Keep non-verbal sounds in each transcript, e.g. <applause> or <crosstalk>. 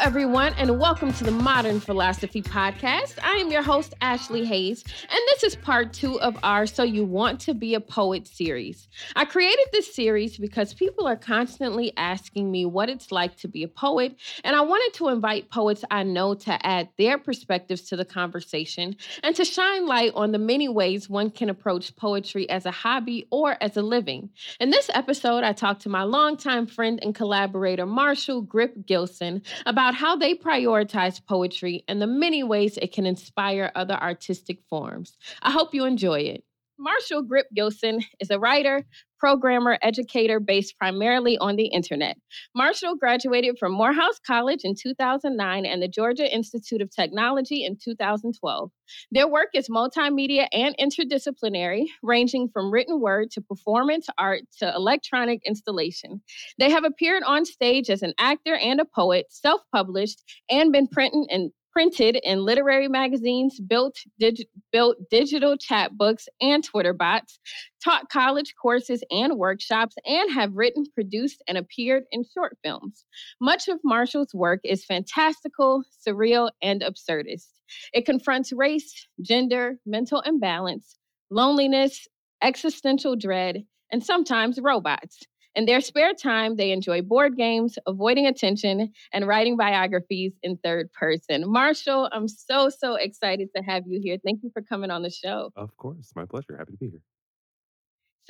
everyone, and welcome to the Modern Philosophy Podcast. I am your host, Ashley Hayes, and this is part two of our So You Want to Be a Poet series. I created this series because people are constantly asking me what it's like to be a poet, and I wanted to invite poets I know to add their perspectives to the conversation and to shine light on the many ways one can approach poetry as a hobby or as a living. In this episode, I talked to my longtime friend and collaborator, Marshall Grip Gilson, about how they prioritize poetry and the many ways it can inspire other artistic forms. I hope you enjoy it. Marshall Grip Gilson is a writer, programmer, educator based primarily on the internet. Marshall graduated from Morehouse College in 2009 and the Georgia Institute of Technology in 2012. Their work is multimedia and interdisciplinary, ranging from written word to performance art to electronic installation. They have appeared on stage as an actor and a poet, self published, and been printed in printed in literary magazines, built, dig- built digital chat books and Twitter bots, taught college courses and workshops, and have written, produced, and appeared in short films. Much of Marshall's work is fantastical, surreal, and absurdist. It confronts race, gender, mental imbalance, loneliness, existential dread, and sometimes robots. In their spare time, they enjoy board games, avoiding attention, and writing biographies in third person. Marshall, I'm so, so excited to have you here. Thank you for coming on the show. Of course. My pleasure. Happy to be here.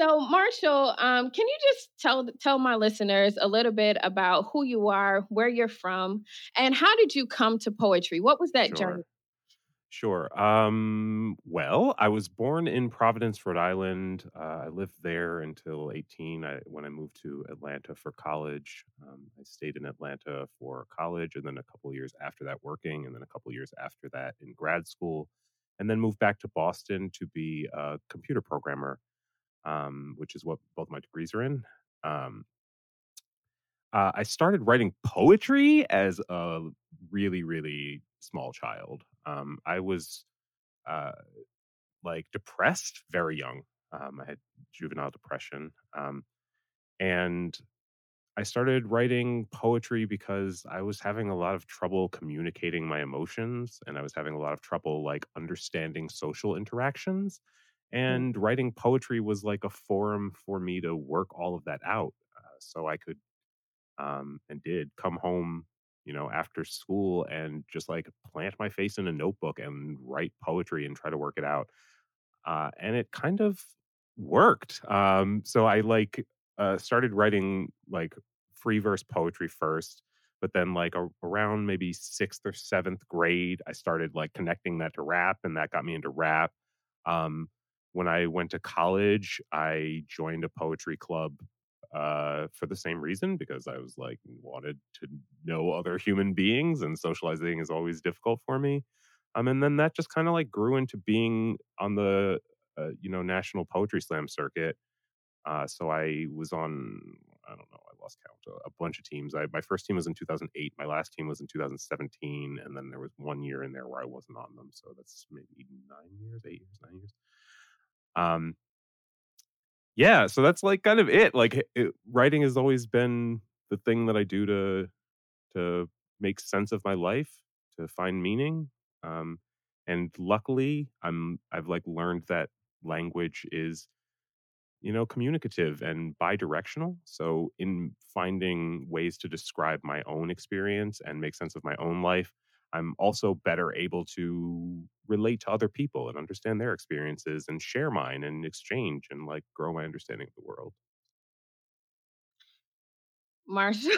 So, Marshall, um, can you just tell tell my listeners a little bit about who you are, where you're from, and how did you come to poetry? What was that Sure. journey? Sure. Um, well, I was born in Providence, Rhode Island. Uh, I lived there until 18 I, when I moved to Atlanta for college. Um, I stayed in Atlanta for college and then a couple years after that working, and then a couple years after that in grad school, and then moved back to Boston to be a computer programmer, um, which is what both my degrees are in. Um, uh, I started writing poetry as a really, really small child. Um, I was uh, like depressed very young. Um, I had juvenile depression. Um, and I started writing poetry because I was having a lot of trouble communicating my emotions and I was having a lot of trouble like understanding social interactions. And writing poetry was like a forum for me to work all of that out. Uh, so I could um, and did come home, you know, after school and just like plant my face in a notebook and write poetry and try to work it out. Uh, and it kind of worked. Um, so I like uh, started writing like free verse poetry first, but then like a, around maybe sixth or seventh grade, I started like connecting that to rap, and that got me into rap. Um, when I went to college, I joined a poetry club uh, for the same reason because I was like wanted to know other human beings, and socializing is always difficult for me. Um, and then that just kind of like grew into being on the uh, you know national poetry slam circuit. Uh, so I was on I don't know I lost count a, a bunch of teams. I my first team was in 2008. My last team was in 2017, and then there was one year in there where I wasn't on them. So that's maybe nine years, eight years, nine years. Um, yeah, so that's like kind of it. Like it, writing has always been the thing that I do to to make sense of my life, to find meaning. Um, and luckily, I'm I've like learned that language is you know communicative and bidirectional. So in finding ways to describe my own experience and make sense of my own life, I'm also better able to relate to other people and understand their experiences and share mine and exchange and like grow my understanding of the world. Marshall,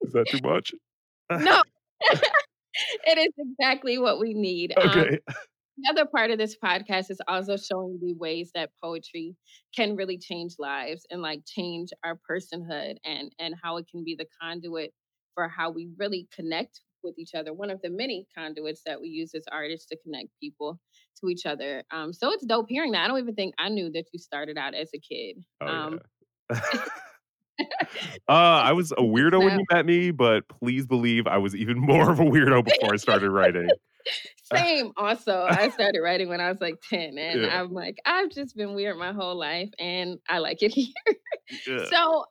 Is that too much? <laughs> no, <laughs> it is exactly what we need. Um, okay. <laughs> the other part of this podcast is also showing the ways that poetry can really change lives and like change our personhood and and how it can be the conduit for how we really connect with each other one of the many conduits that we use as artists to connect people to each other um so it's dope hearing that i don't even think i knew that you started out as a kid Oh, um yeah. <laughs> <laughs> uh, I was a weirdo when you met me, but please believe I was even <laughs> more of a weirdo before I started writing. Same. Also, I started writing when I was like 10, and Yeah. I'm like, I've just been weird my whole life, and I like it here. Yeah. So,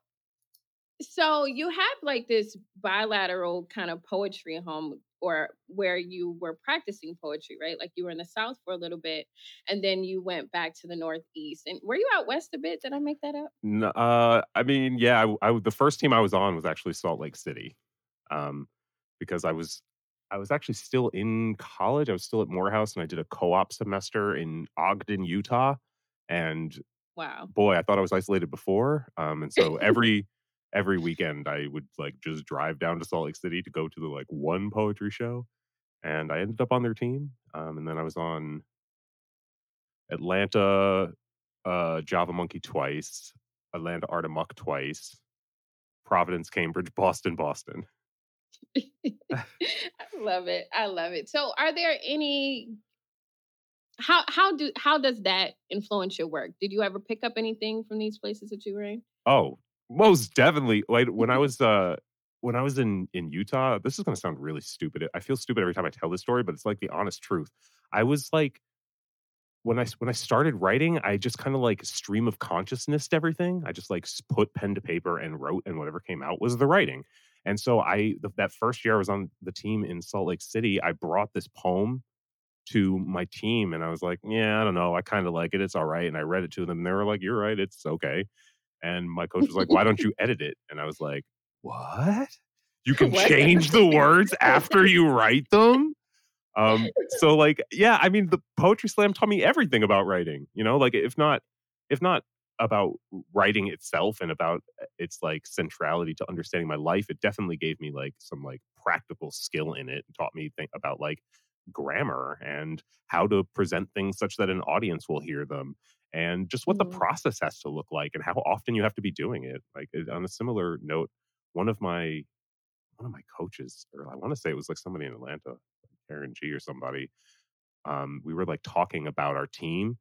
So you have like this bilateral kind of poetry home or where you were practicing poetry, right? Like you were in the South for a little bit and then you went back to the Northeast. And were you out west a bit? Did I make that up? No, uh, I mean, yeah, I, I, the first team I was on was actually Salt Lake City, um, because I was I was actually still in college. I was still at Morehouse, and I did a co-op semester in Ogden, Utah. And wow, boy, I thought I was isolated before. Um, and so every every weekend I would like just drive down to Salt Lake City to go to the like one poetry show, and I ended up on their team. Um, and then I was on Atlanta uh, Java Monkey twice, Atlanta Art Amok twice, Providence, Cambridge, <laughs> Boston, Boston. <laughs> I love it. I love it. So, are there any how how do how does that influence your work? Did you ever pick up anything from these places that you were in? Oh, most definitely. Like when I was uh when I was in in Utah, this is going to sound really stupid. I feel stupid every time I tell this story, but it's like the honest truth. I was like when I when I started writing, I just kind of like stream of consciousness to everything. I just like put pen to paper and wrote, and whatever came out was the writing. And so I the, that first year I was on the team in Salt Lake City, I brought this poem to my team and I was like, yeah, I don't know, I kind of like it. It's all right. And I read it to them and they were like, you're right, it's okay. And my coach was like, why don't <laughs> you edit it? And I was like, what? You <laughs> can change the words after <laughs> you write them? Um, so like, yeah, I mean, the poetry slam taught me everything about writing, you know, like if not, if not about writing itself and about uh, its like centrality to understanding my life it definitely gave me like some like practical skill in it and taught me think about like grammar and how to present things such that an audience will hear them and just what mm-hmm. the process has to look like and how often you have to be doing it like on a similar note one of my one of my coaches or i want to say it was like somebody in atlanta Aaron G or somebody um, we were like talking about our team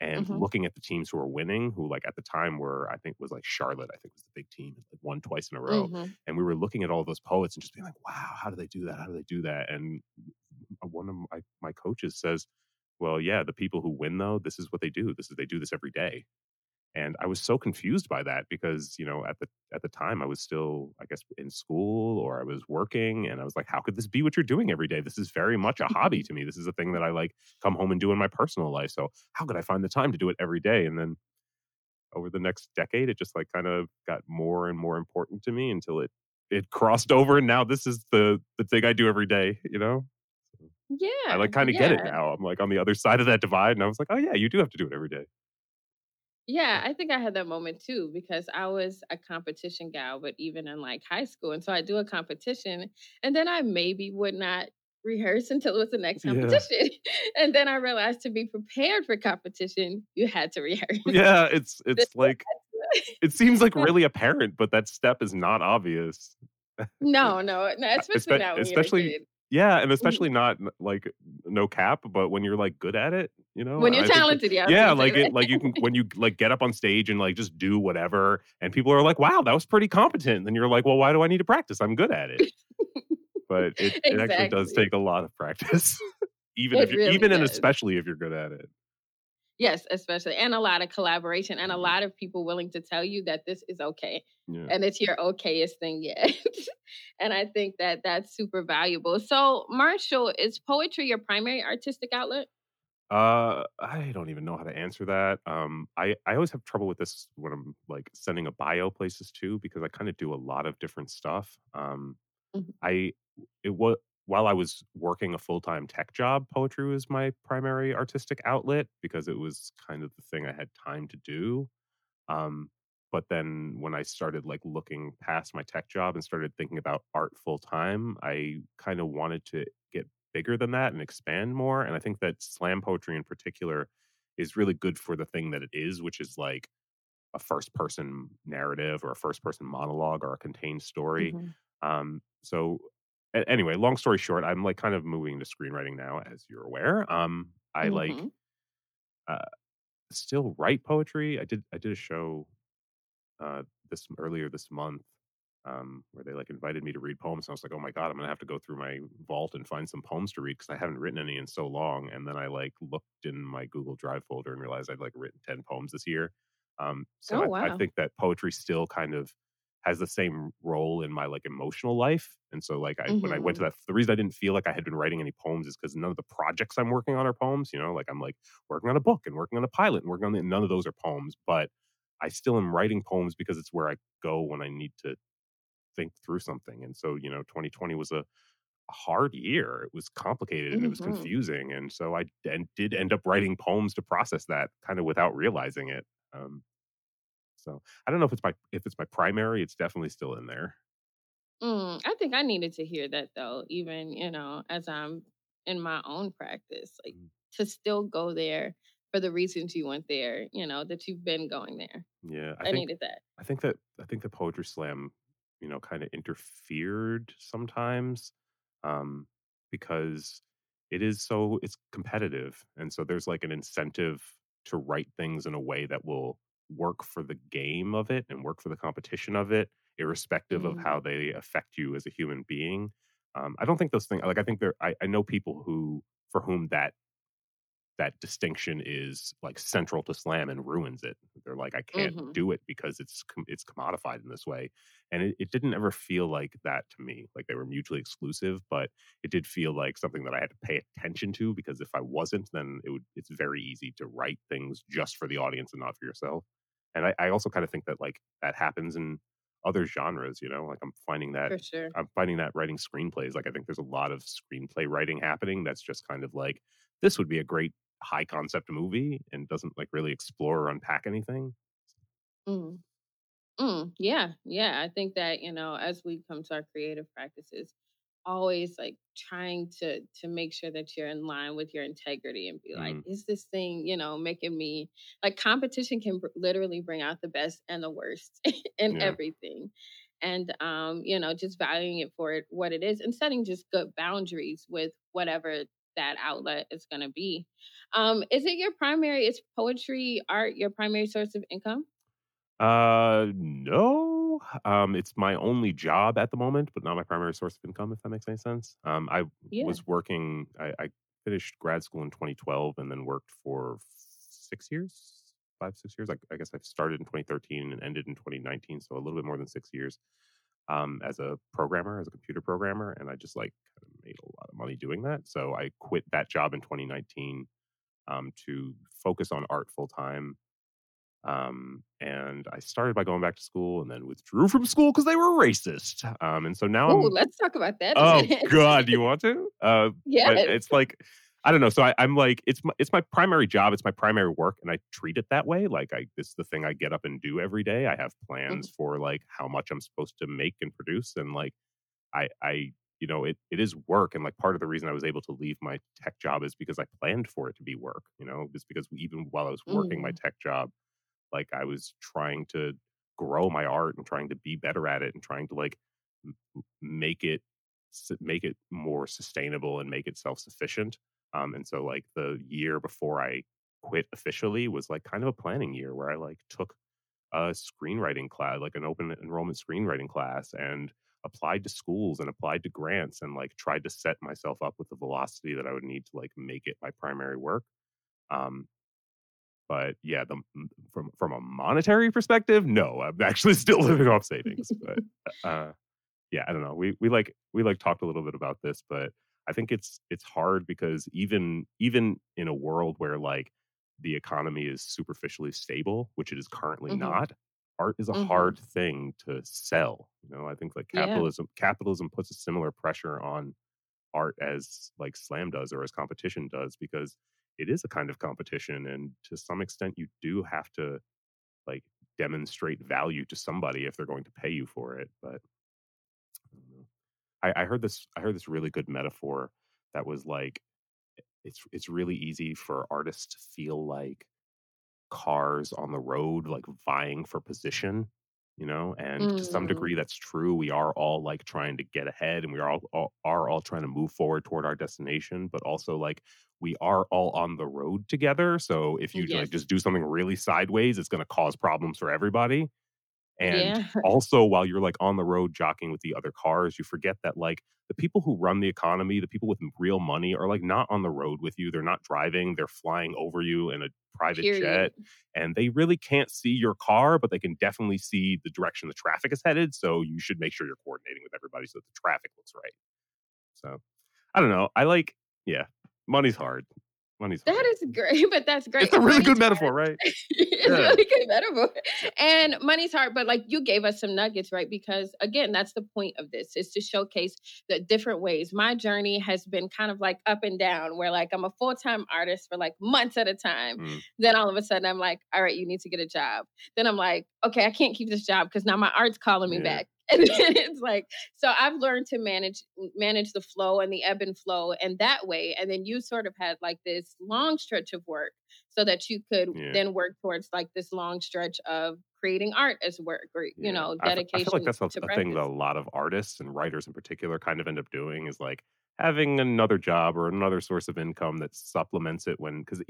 and mm-hmm. looking at the teams who were winning, who like at the time were I think was like Charlotte, I think was the big team, like won twice in a row. Mm-hmm. And we were looking at all those poets and just being like, wow, how do they do that? How do they do that? And one of my, my coaches says, well, yeah, the people who win though, this is what they do. This is they do this every day. And i was so confused by that because you know at the at the time i was still i guess in school or i was working and i was like how could this be what you're doing every day? This is very much a hobby mm-hmm. to me. This is a thing that i like come home and do in my personal life. So how could i find the time to do it every day? And then over the next decade it just like kind of got more and more important to me until it it crossed over and now this is the the thing i do every day you know yeah i like kind of yeah. get it now i'm like on the other side of that divide and i was like oh yeah you do have to do it every day yeah, I think I had that moment too because I was a competition gal, but even in like high school. And so I do a competition and then I maybe would not rehearse <laughs> until it was the next competition. Yeah. and then I realized to be prepared for competition, you had to rehearse. Yeah, it's <laughs> it's like it seems like <laughs> really apparent, but that step is not obvious. No, no, no especially Espe- now. especially yeah, and mm-hmm. especially not like no cap, but when you're like good at it, you know. When you're talented, yeah. Yeah, like it, like you can when you like get up on stage and like just do whatever, and people are like, "Wow, that was pretty competent." And you're like, "Well, why do I need to practice? I'm good at it." <laughs> but it, exactly. it actually does take a lot of practice, <laughs> even it if you're, really even does. and especially if you're good at it. Yes, especially and a lot of collaboration and a mm-hmm. lot of people willing to tell you that this is okay. Yeah. And it's your okayest thing yet. <laughs> and I think that that's super valuable. So, Marshall, is poetry your primary artistic outlet? Uh, I don't even know how to answer that. Um, I I always have trouble with this when I'm like sending a bio places too because I kind of do a lot of different stuff. Um, mm-hmm. I it was while I was working a full time tech job, poetry was my primary artistic outlet because it was kind of the thing I had time to do. Um, but then when I started like looking past my tech job and started thinking about art full time, I kind of wanted to get bigger than that and expand more. And I think that slam poetry in particular is really good for the thing that it is, which is like a first person narrative or a first person monologue or a contained story. Mm-hmm. Um, so anyway, long story short, I'm like kind of moving to screenwriting now, as you're aware. Um, I mm-hmm. like uh, still write poetry. I did I did a show uh, this earlier this month um, where they like invited me to read poems. And I was like, oh my god, I'm gonna have to go through my vault and find some poems to read because I haven't written any in so long. And then I like looked in my Google Drive folder and realized I'd like written ten poems this year. Um, so oh, I. I think that poetry still kind of has the same role in my like emotional life. And so like I when I went to Mhm. that the reason I didn't feel like I had been writing any poems is because none of the projects I'm working on are poems, you know, like I'm like working on a book and working on a pilot and working on the, none of those are poems, but I still am writing poems because it's where I go when I need to think through something. And so, you know, 2020 was a hard year. It was complicated and it was Mhm. confusing. And so I and did end up writing poems to process that kind of without realizing it. Um, so I don't know if it's my if it's my primary. It's definitely still in there. Mm, I think I needed to hear that though, even, you know, as I'm in my own practice, like Mm, to still go there for the reasons you went there, you know, that you've been going there. Yeah, I I think needed that. I think that I think the poetry slam, you know, kind of interfered sometimes, um, because it is so it's competitive, and so there's like an incentive to write things in a way that will work for the game of it and work for the competition of it, irrespective of how Mm, they affect you as a human being. Um, I don't think those things like I think there I, I know people who for whom that that distinction is like central to slam and ruins it. They're like, I can't mhm. do it because it's it's commodified in this way, and it, it didn't ever feel like that to me. Like they were mutually exclusive, but it did feel like something that I had to pay attention to because if I wasn't, then it would. It's very easy to write things just for the audience and not for yourself. And I, I also kind of think that like that happens in other genres. You know, like I'm finding that For sure. I'm finding that writing screenplays. Like I think there's a lot of screenplay writing happening that's just kind of like this would be a great high concept movie and doesn't like really explore or unpack anything. Mm. Mm, yeah, yeah. I think that, you know, as we come to our creative practices, always like trying to to make sure that you're in line with your integrity and be like, Mm, is this thing, you know, making me like competition can br- literally bring out the best and the worst <laughs> in yeah. everything. And um, you know, just valuing it for it what it is and setting just good boundaries with whatever that outlet is going to be. Um, is it your primary is poetry art your primary source of income? Uh, no. Um, it's my only job at the moment, but not my primary source of income. If that makes any sense. Um, I Yeah. was working. I, I finished grad school in 2012 and then worked for six years, five six years. I, I guess I started in 2013 and ended in 2019, so a little bit more than six years. um, as a programmer, as a computer programmer, and I just like kind of made a lot of money doing that. So I quit that job in 2019 um, to focus on art full time. Um, and I started by going back to school and then withdrew from school because they were racist. Um, and so now I'm, let's talk about that oh. God, do you want to? Uh, <laughs> but it's like, I don't know. So I, I'm like, it's my, it's my primary job. It's my primary work. And I treat it that way. Like I, this is the thing I get up and do every day. I have Mhm, plans for like how much I'm supposed to make and produce. And like, I I you know, it it is work, and, like, part of the reason I was able to leave my tech job is because I planned for it to be work, you know? Just because even while I was working my mhm, tech job, like, I was trying to grow my art and trying to be better at it and trying to, like, make it make it more sustainable and make it self-sufficient, um, and so, like, the year before I quit officially was, like, kind of a planning year where I, like, took a screenwriting class, like an open enrollment screenwriting class, and applied to schools and applied to grants and like tried to set myself up with the velocity that I would need to like make it my primary work. Um, but yeah, the from from a monetary perspective, no, I'm actually <laughs> still living off savings. But <laughs> uh, yeah, I don't know. We we like we like talked a little bit about this, but I think it's it's hard because even even in a world where like the economy is superficially stable, which it is currently mhm, not, art is a mhm. hard thing to sell. You know, I think like Yeah. capitalism capitalism puts a similar pressure on art as like slam does or as competition does because it is a kind of competition and to some extent you do have to like demonstrate value to somebody if they're going to pay you for it but I. I, heard this. I heard this really good metaphor that was like, it's it's really easy for artists to feel like cars on the road, like vying for position, you know. And to some Mm, degree, that's true. We are all like trying to get ahead, and we are all, all are all trying to move forward toward our destination. But also, like we are all on the road together. So if you like just do something really sideways, it's going to cause problems for everybody And Yeah. <laughs> also, while you're like on the road jockeying with the other cars, you forget that like the people who run the economy, the people with real money, are like not on the road with you. They're not driving, they're flying over you in a private jet and they really can't see your car, but they can definitely see the direction the traffic is headed. So you should make sure you're coordinating with everybody so that the traffic looks right. So I don't know. I like, yeah, money's hard. Money's. That is great, <laughs> but that's great. it's a really Money's good hard. metaphor, right? <laughs> it's Yeah. a really good metaphor. And money's hard, but like you gave us some nuggets, right? Because again, that's the point of this is to showcase the different ways. My journey has been kind of like up and down, where like I'm a full time artist for like months at a time. Mm. Then all of a sudden I'm like, all right, you need to get a job. Then I'm like, okay, I can't keep this job because now my art's calling me Yeah. back. <laughs> And then it's like, so I've learned to manage manage the flow and the ebb and flow and that way. And then you sort of had like this long stretch of work so that you could Yeah. then work towards like this long stretch of creating art as work or you Yeah. know dedication I feel like that's a, a thing that a lot of artists and writers in particular kind of end up doing is like having another job or another source of income that supplements it when because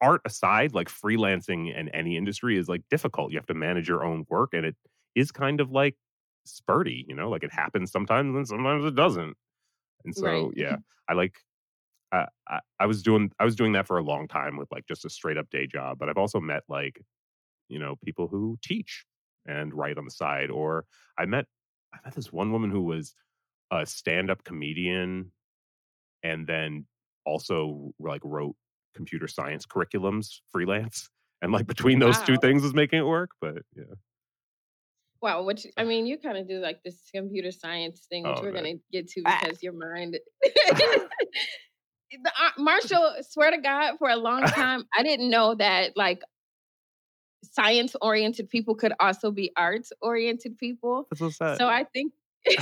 art aside like freelancing in any industry is like difficult you have to manage your own work and it is kind of like spurty you know like it happens sometimes and sometimes it doesn't. And so Right. yeah i like I, I i was doing i was doing that for a long time with like just a straight up day job but i've also met like you know people who teach and write on the side or i met i met this one woman who was a stand-up comedian and then also like wrote computer science curriculums freelance and like between those two things was making it work but yeah Wow, which I mean, you kind of do like this computer science thing, which Oh, we're man. gonna get to Ah. because your mind. <laughs> <laughs> the, uh, Marshall, swear to God, for a long <laughs> time, I didn't know that like science oriented people could also be arts oriented people. that's so sad So I think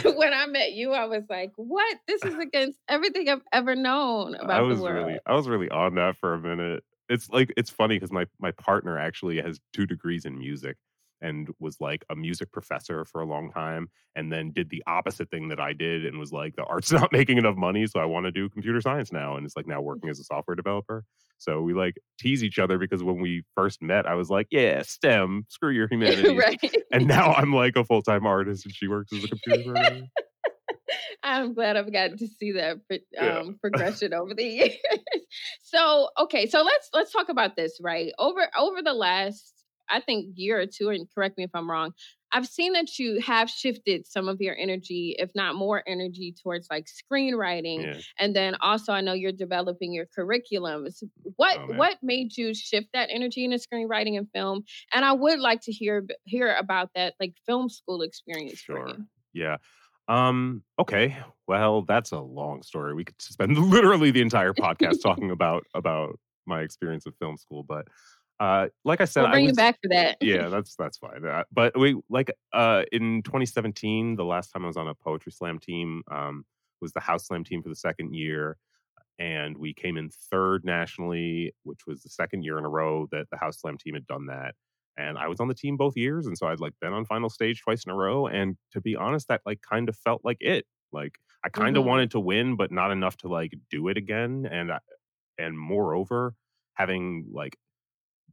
when I met you, I was like, "What? This is against everything I've ever known I about was the world." really I was really on that for a minute. It's like it's funny because my my partner actually has two degrees in music and was like a music professor for a long time and then did the opposite thing that I did and was like the art's <laughs> not making enough money so I want to do computer science now and it's like now working as a software developer. So we like tease each other because when we first met I was like, yeah, STEM, screw your <laughs> humanity. right. And now I'm like a full-time artist and she works as a computer programmer. <laughs> I'm glad I've gotten to see that pro- Yeah. um, progression over the years. so, okay, so let's let's talk about this, right? Over over the last, I think, year or two, and correct me if I'm wrong. I've seen that you have shifted some of your energy, if not more energy, towards like screenwriting, Yeah. and then also I know you're developing your curriculums. What Oh, what made you shift that energy into screenwriting and film? And I would like to hear hear about that like film school experience for Sure. Yeah. Um, okay. Well, that's a long story. We could spend <laughs> literally the entire podcast <laughs> talking about about my experience of film school, but uh like I said, We'll I bring you back for that. yeah, that's that's fine. Uh, but we like uh in 2017, the last time I was on a poetry slam team um was the house slam team for the second year and we came in third nationally, which was the second year in a row that the house slam team had done that. And I was on the team both years, and so I'd like been on final stage twice in a row. And to be honest, that like kind of felt like it. Like I kind of Mhm. wanted to win, but not enough to like do it again. And I, and moreover, having like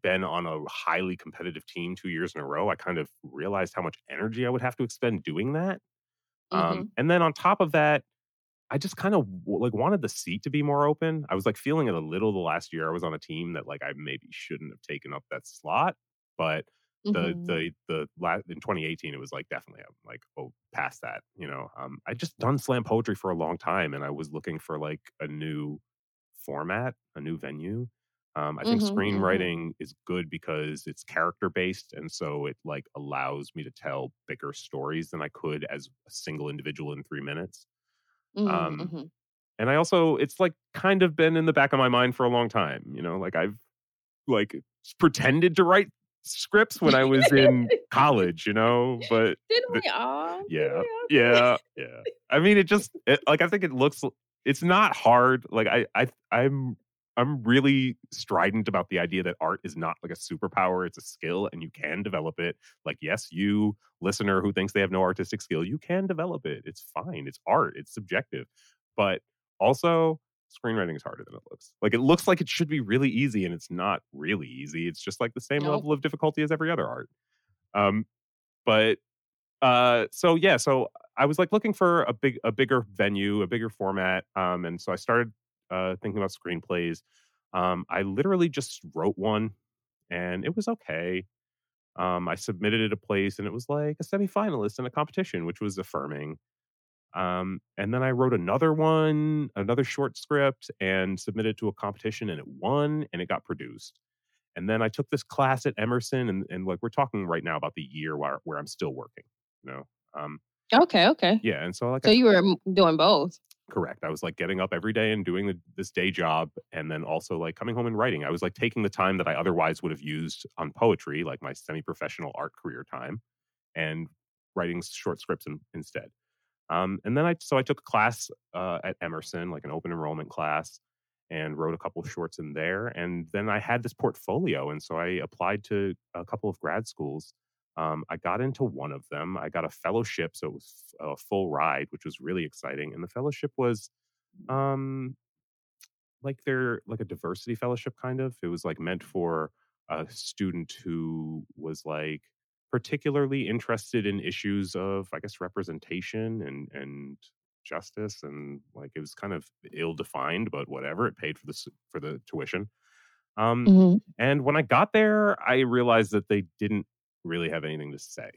been on a highly competitive team two years in a row, I kind of realized how much energy I would have to expend doing that. Um, and then on top of that, I just kind of like wanted the seat to be more open. I was like feeling it a little the last year I was on a team that like I maybe shouldn't have taken up that slot, but the Mhm. the the la- in 2018 it was like definitely I'm like oh past that you know um I just done slam poetry for a long time and I was looking for like a new format a new venue um I think Mhm, mhm. screenwriting is good because it's character based and so it like allows me to tell bigger stories than I could as a single individual in 3 minutes Mhm, um, mhm. and I also it's like kind of been in the back of my mind for a long time. You know, like I've like pretended to write scripts when I was in college. You know, but <laughs> Didn't we all? Yeah, <laughs> yeah, yeah. I mean, it just it, like I think it looks. It's not hard. Like I, I, I'm. I'm really strident about the idea that art is not like a superpower, it's a skill and you can develop it. Like, yes, you listener who thinks they have no artistic skill, you can develop it. It's fine. It's art, it's subjective. But also, screenwriting is harder than it looks. Like, it looks like it should be really easy and it's not really easy. It's just like the same Nope. level of difficulty as every other art. Um, but uh, so yeah, so I was like looking for a big, a bigger venue, a bigger format, um, and so I started uh, thinking about screenplays. Um, I literally just wrote one, and it was okay. Um, I submitted it a place, and it was like a semifinalist in a competition, which was affirming. Um, and then I wrote another one, another short script, and submitted to a competition, and it won, and it got produced. And then I took this class at Emerson, and, and like we're talking right now about the year where where I'm still working. You know, um, Okay, okay. yeah, and so like So I, you were doing both. correct, I was like getting up every day and doing the, this day job, and then also like coming home and writing. I was like taking the time that I otherwise would have used on poetry, like my semi-professional art career time, and writing short scripts in, instead. Um, and then I so I took a class uh, at Emerson, like an open enrollment class, and wrote a couple shorts in there. And then I had this portfolio, and so I applied to a couple of grad schools. Um, I got into one of them. I got a fellowship, so it was a full ride, which was really exciting. And the fellowship was um, like they're like a diversity fellowship kind of. It was like meant for a student who was like particularly interested in issues of I guess representation and and justice and like it was kind of ill defined but whatever it paid for the for the tuition um hmm and when I got there I realized that they didn't really have anything to say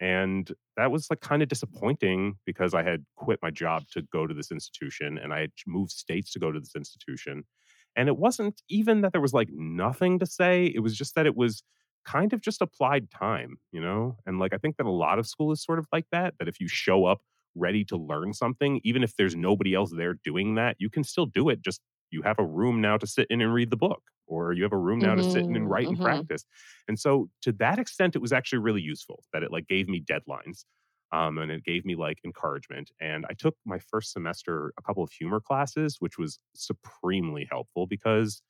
and that was like kind of disappointing because I had quit my job to go to this institution and I had moved states to go to this institution. And it wasn't even that there was like nothing to say, it was just that it was kind of just applied time, you know? And like I think that a lot of school is sort of like that, that if you show up ready to learn something, even if there's nobody else there doing that, you can still do it. Just you have a room now to sit in and read the book, or you have a room now to sit in and hmm write and hmm practice. And so to that extent, it was actually really useful that it like gave me deadlines. Um, and it gave me like encouragement. And I took my first semester a couple of humor classes, which was supremely helpful because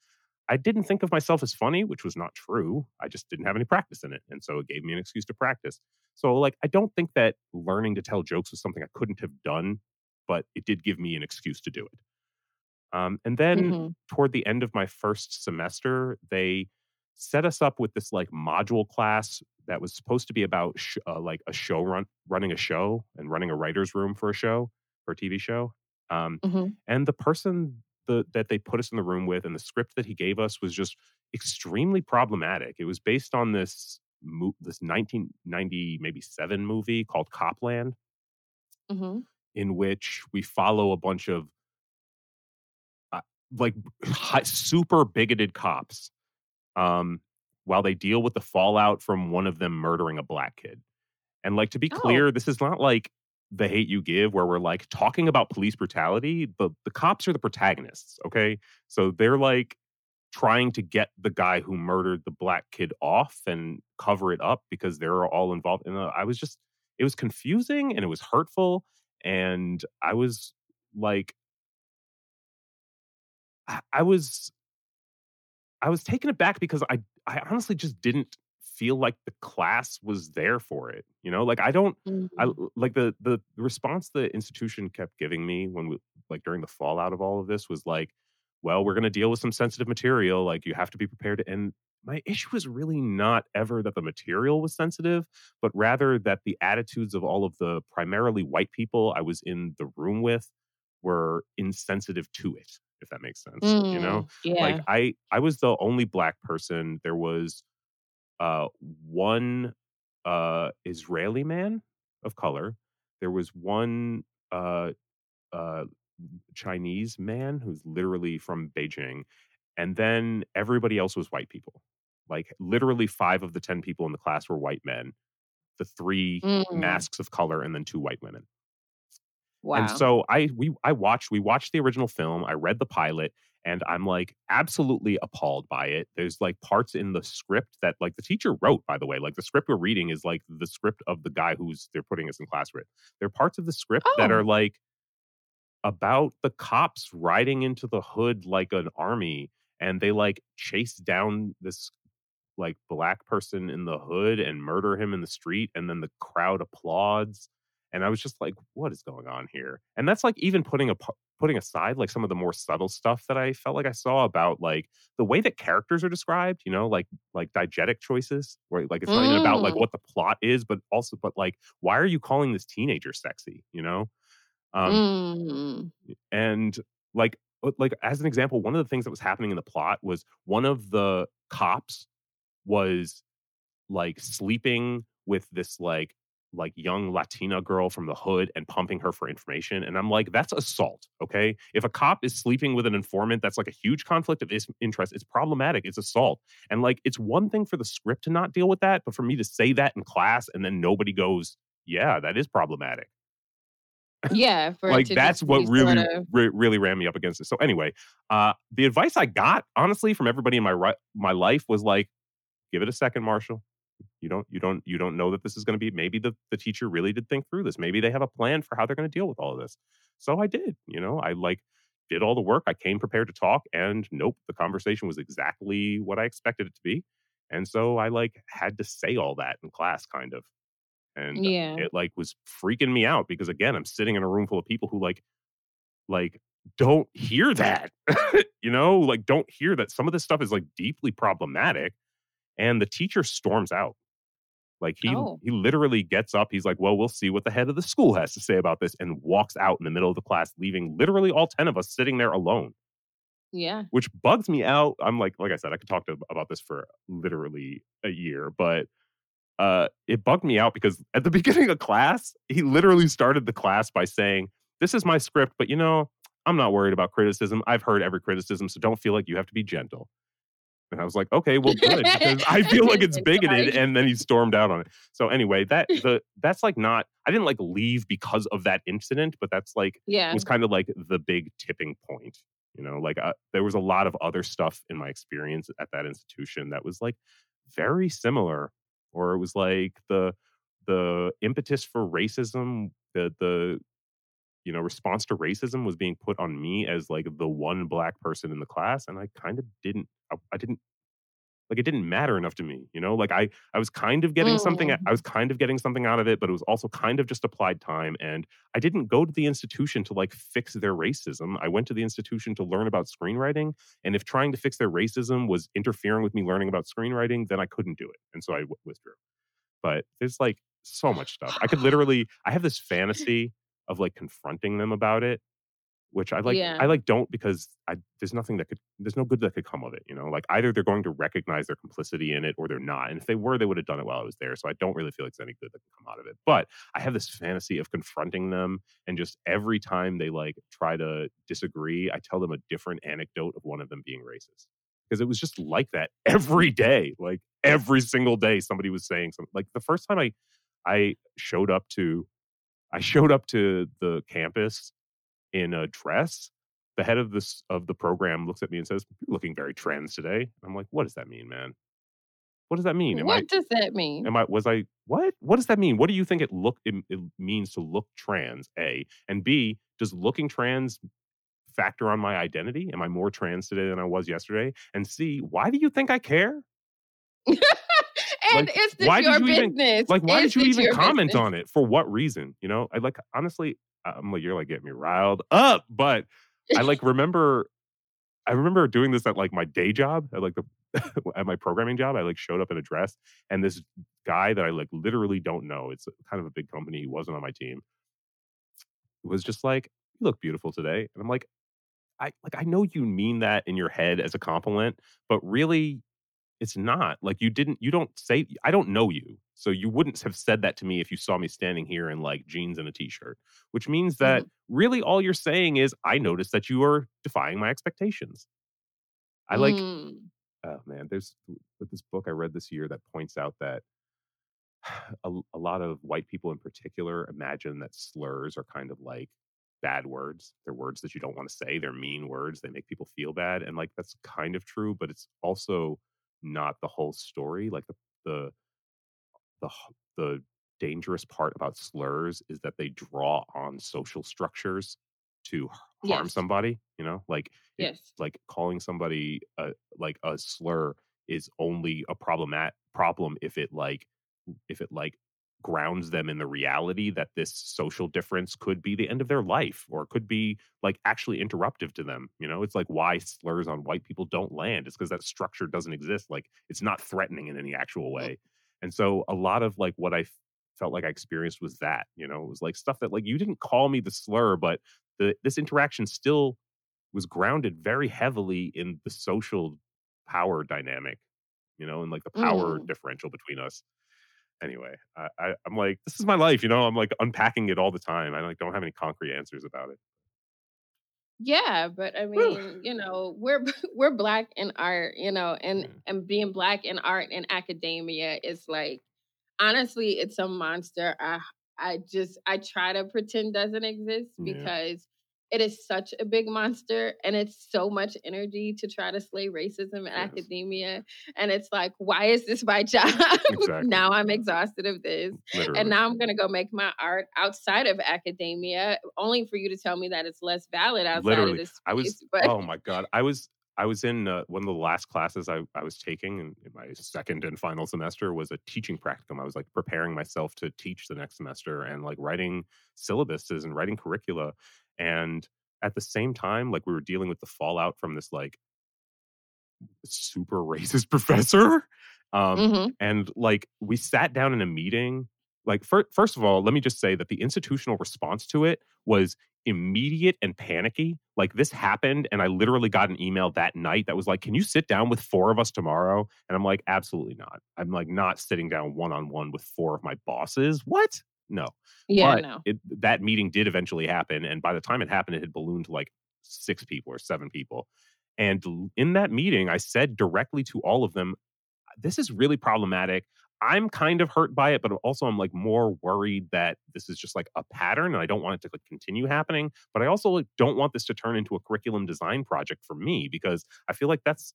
I didn't think of myself as funny, which was not true. I just didn't have any practice in it. And so it gave me an excuse to practice. So, like, I don't think that learning to tell jokes was something I couldn't have done, but it did give me an excuse to do it. Um, and then hmm toward the end of my first semester, they set us up with this like module class that was supposed to be about sh- uh, like a show run, running a show and running a writer's room for a show, for a TV show. Um, hmm and the person the, that they put us in the room with and the script that he gave us was just extremely problematic. It was based on this mo- this 1990 maybe seven movie called Cop Land, hmm in which we follow a bunch of like super bigoted cops um, while they deal with the fallout from one of them murdering a black kid. And like to be Oh. clear, this is not like the hate you give where we're like talking about police brutality, but the cops are the protagonists, okay? So they're like trying to get the guy who murdered the black kid off and cover it up because they're all involved. And I was just, it was confusing and it was hurtful. And I was like, I, I was, I was taken aback because I, I honestly just didn't feel like the class was there for it. You know, like I don't, I Mhm. like the the response the institution kept giving me when we like during the fallout of all of this was like, well, we're going to deal with some sensitive material. Like you have to be prepared. And my issue was really not ever that the material was sensitive, but rather that the attitudes of all of the primarily white people I was in the room with were insensitive to it. If that makes sense, you know? Mm, like i i was the only black person. There was uh one uh israeli man of color. There was one uh uh chinese man who's literally from beijing and then everybody else was white people. Like literally five of the ten people in the class were white men. The three Mm, masks of color and then two white women and so I we I watched we watched the original film. I read the pilot and I'm like absolutely appalled by it. There's like parts in the script that like the teacher wrote by the way. Like the script we're reading is like the script of the guy who's they're putting us in class with. There are parts of the script that oh. are Oh. like about the cops riding into the hood like an army and they like chase down this like black person in the hood and murder him in the street and then the crowd applauds and I was just like, "What is going on here?" And that's like even putting a putting aside like some of the more subtle stuff that I felt like I saw about like the way that characters are described, you know, like like diegetic choices, where like it's not even about like Mm. what the plot is, but also but like why are you calling this teenager sexy, you know? Um, Mm. and like like as an example, one of the things that was happening in the plot was one of the cops was like sleeping with this like like young Latina girl from the hood and pumping her for information. And I'm like, that's assault. Okay. If a cop is sleeping with an informant, that's like a huge conflict of interest. It's problematic. It's assault. And like, it's one thing for the script to not deal with that, but for me to say that in class and then nobody goes, yeah, that is problematic. Yeah, <laughs> for like that's what really of re- really ran me up against it. So anyway, uh the advice I got honestly from everybody in my ri- my life was like give it a second, Marshall. You don't you don't you don't know that this is going to be maybe the the teacher really did think through this. Maybe they have a plan for how they're going to deal with all of this. So I did, you know, I like did all the work. I came prepared to talk and nope, the conversation was exactly what I expected it to be. And so I like had to say all that in class kind of. And Yeah. it like was freaking me out because again, I'm sitting in a room full of people who like like don't hear that. <laughs> you know, like don't hear that some of this stuff is like deeply problematic and the teacher storms out. Like he Oh. he literally gets up. He's like, "Well, we'll see what the head of the school has to say about this," and walks out in the middle of the class, leaving literally all ten of us sitting there alone. Yeah. Which bugs me out. I'm like, like I said, I could talk to, about this for literally a year, but uh, it bugged me out because at the <laughs> beginning of class, he literally started the class by saying, "This is my script, but you know, I'm not worried about criticism. I've heard every criticism, so don't feel like you have to be gentle." And I was like, "Okay, well, good," <laughs> because I feel like it's bigoted. And then he stormed out on it. So anyway, that <laughs> the that's like not. I didn't like leave because of that incident, but that's like Yeah. was kind of like the big tipping point. You know, like uh, there was a lot of other stuff in my experience at that institution that was like very similar, or it was like the the impetus for racism, the the you know response to racism was being put on me as like the one black person in the class, and I kind of didn't. I, I didn't like it didn't matter enough to me you know like i i was kind of getting something Mm. i was kind of getting something out of it but it was also kind of just applied time and i didn't go to the institution to like fix their racism. I went to the institution to learn about screenwriting and if trying to fix their racism was interfering with me learning about screenwriting then i couldn't do it and so i w- withdrew. But there's like so much stuff. I could literally i have this fantasy of like confronting them about it which I like Yeah. I like don't because I there's nothing that could there's no good that could come of it, you know. Like either they're going to recognize their complicity in it or they're not. And if they were, they would have done it while I was there. So I don't really feel like there's any good that can come out of it. But I have this fantasy of confronting them and just every time they like try to disagree, I tell them a different anecdote of one of them being racist. Because it was just like that <laughs> every day. Like every single day somebody was saying something. Like the first time I I showed up to I showed up to the campus in a dress. The head of this of the program looks at me and says, "You're looking very trans today." I'm like, "What does that mean, man? What does that mean? Am What does that mean? I am I was I what? What does that mean? What do you think it look it, it means to look trans? A and B. Does looking trans factor on my identity? Am I more trans today than I was yesterday? And C. Why do you think I care? <laughs> and like, is this why did your you even- business? Like, why did you even comment business? on it? For what reason? You know, I like honestly, I'm like, you're like getting me riled up, but I like remember, I remember doing this at like my day job, at like the <laughs> at my programming job. I like showed up in a dress, and this guy that I like literally don't know. It's kind of a big company. He wasn't on my team. Was just like, you look beautiful today, and I'm like, I like I know you mean that in your head as a compliment, but really it's not. Like you didn't you don't say I don't know you. So you wouldn't have said that to me if you saw me standing here in like jeans and a t-shirt, which means that really all you're saying is I noticed that you are defying my expectations. I like Mm. oh man, there's with this book I read this year that points out that <sighs> a, a lot of white people in particular imagine that slurs are kind of like bad words. They're words that you don't want to say. They're mean words. They make people feel bad. And like that's kind of true, but it's also not the whole story. Like the the the the dangerous part about slurs is that they draw on social structures to harm Yes. somebody, you know? Like Yes. like calling somebody a, like a slur is only a problemat problem if it like if it like grounds them in the reality that this social difference could be the end of their life or could be like actually interruptive to them you know? It's like why slurs on white people don't land. It's because that structure doesn't exist like it's not threatening in any actual way. And so a lot of like what i felt like i experienced was that you know? It was like stuff that like you didn't call me the slur but the this interaction still was grounded very heavily in the social power dynamic you know and like the power Mm. differential between us anyway, I, I I'm like, this is my life, you know. I'm like unpacking it all the time. I like don't have any concrete answers about it. Yeah, but I mean, you know, we're <laughs> we're black in art, you know, and Yeah. and being black in art and academia is like honestly, it's a monster. I I just I try to pretend doesn't exist because it is such a big monster and it's so much energy to try to slay racism in Yes. academia. And it's like, why is this my <laughs> job? Exactly. now I'm exhausted of this. Literally. And now I'm gonna go make my art outside of academia, only for you to tell me that it's less valid outside Literally. of this space. I was but oh my god. I was I was in uh, one of the last classes I, I was taking in, in my second and final semester was a teaching practicum. I was like preparing myself to teach the next semester and like writing syllabuses and writing curricula. And at the same time, like we were dealing with the fallout from this like super <laughs> racist professor. Um, Mhm. and like we sat down in a meeting like fir- first of all let me just say that the institutional response to it was immediate and panicky like this happened and i literally got an email that night that was like can you sit down with four of us tomorrow and i'm like absolutely not i'm like not sitting down one-on-one with four of my bosses what no. Yeah, but no. it, that meeting did eventually happen and by the time it happened it had ballooned to like six people or seven people. And in that meeting i said directly to all of them this is really problematic. I'm kind of hurt by it but also i'm like more worried that this is just like a pattern and i don't want it to like continue happening. But i also like, don't want this to turn into a curriculum design project for me because i feel like that's